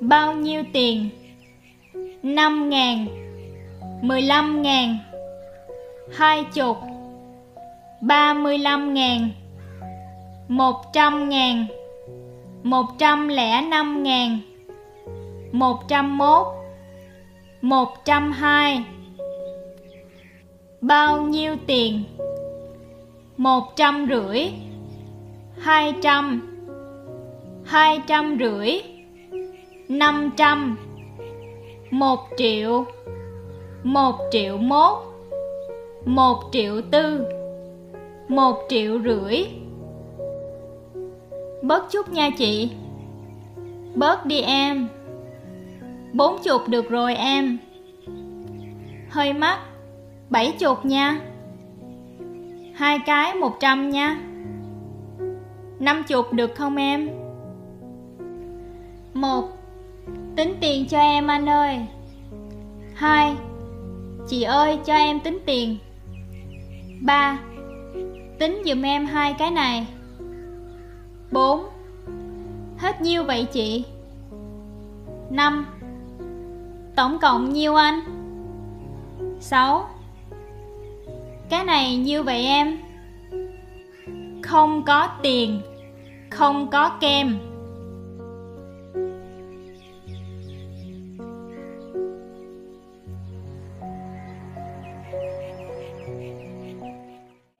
Bao nhiêu tiền? Năm ngàn, Mười lăm ngàn, Hai chục, Ba mươi lăm ngàn, Một trăm ngàn, Một trăm lẻ năm ngàn, Một trăm mốt, Một trăm hai Bao nhiêu tiền? Một trăm rưỡi, Hai trăm Hai trăm rưỡi Năm trăm, Một triệu Một triệu mốt, Một triệu tư, Một triệu rưỡi. Bớt chút nha chị. Bớt đi em. Bốn chục được rồi em. Hơi mắc. Bảy chục nha. Hai cái một trăm nha. Năm chục được không em? Một Tính tiền cho em anh ơi Hai, Chị ơi, cho em tính tiền Ba, Tính giùm em hai cái này Bốn, Hết nhiêu vậy chị? Năm, Tổng cộng nhiêu anh? Sáu, Cái này nhiêu vậy em? Không có tiền, Không có kem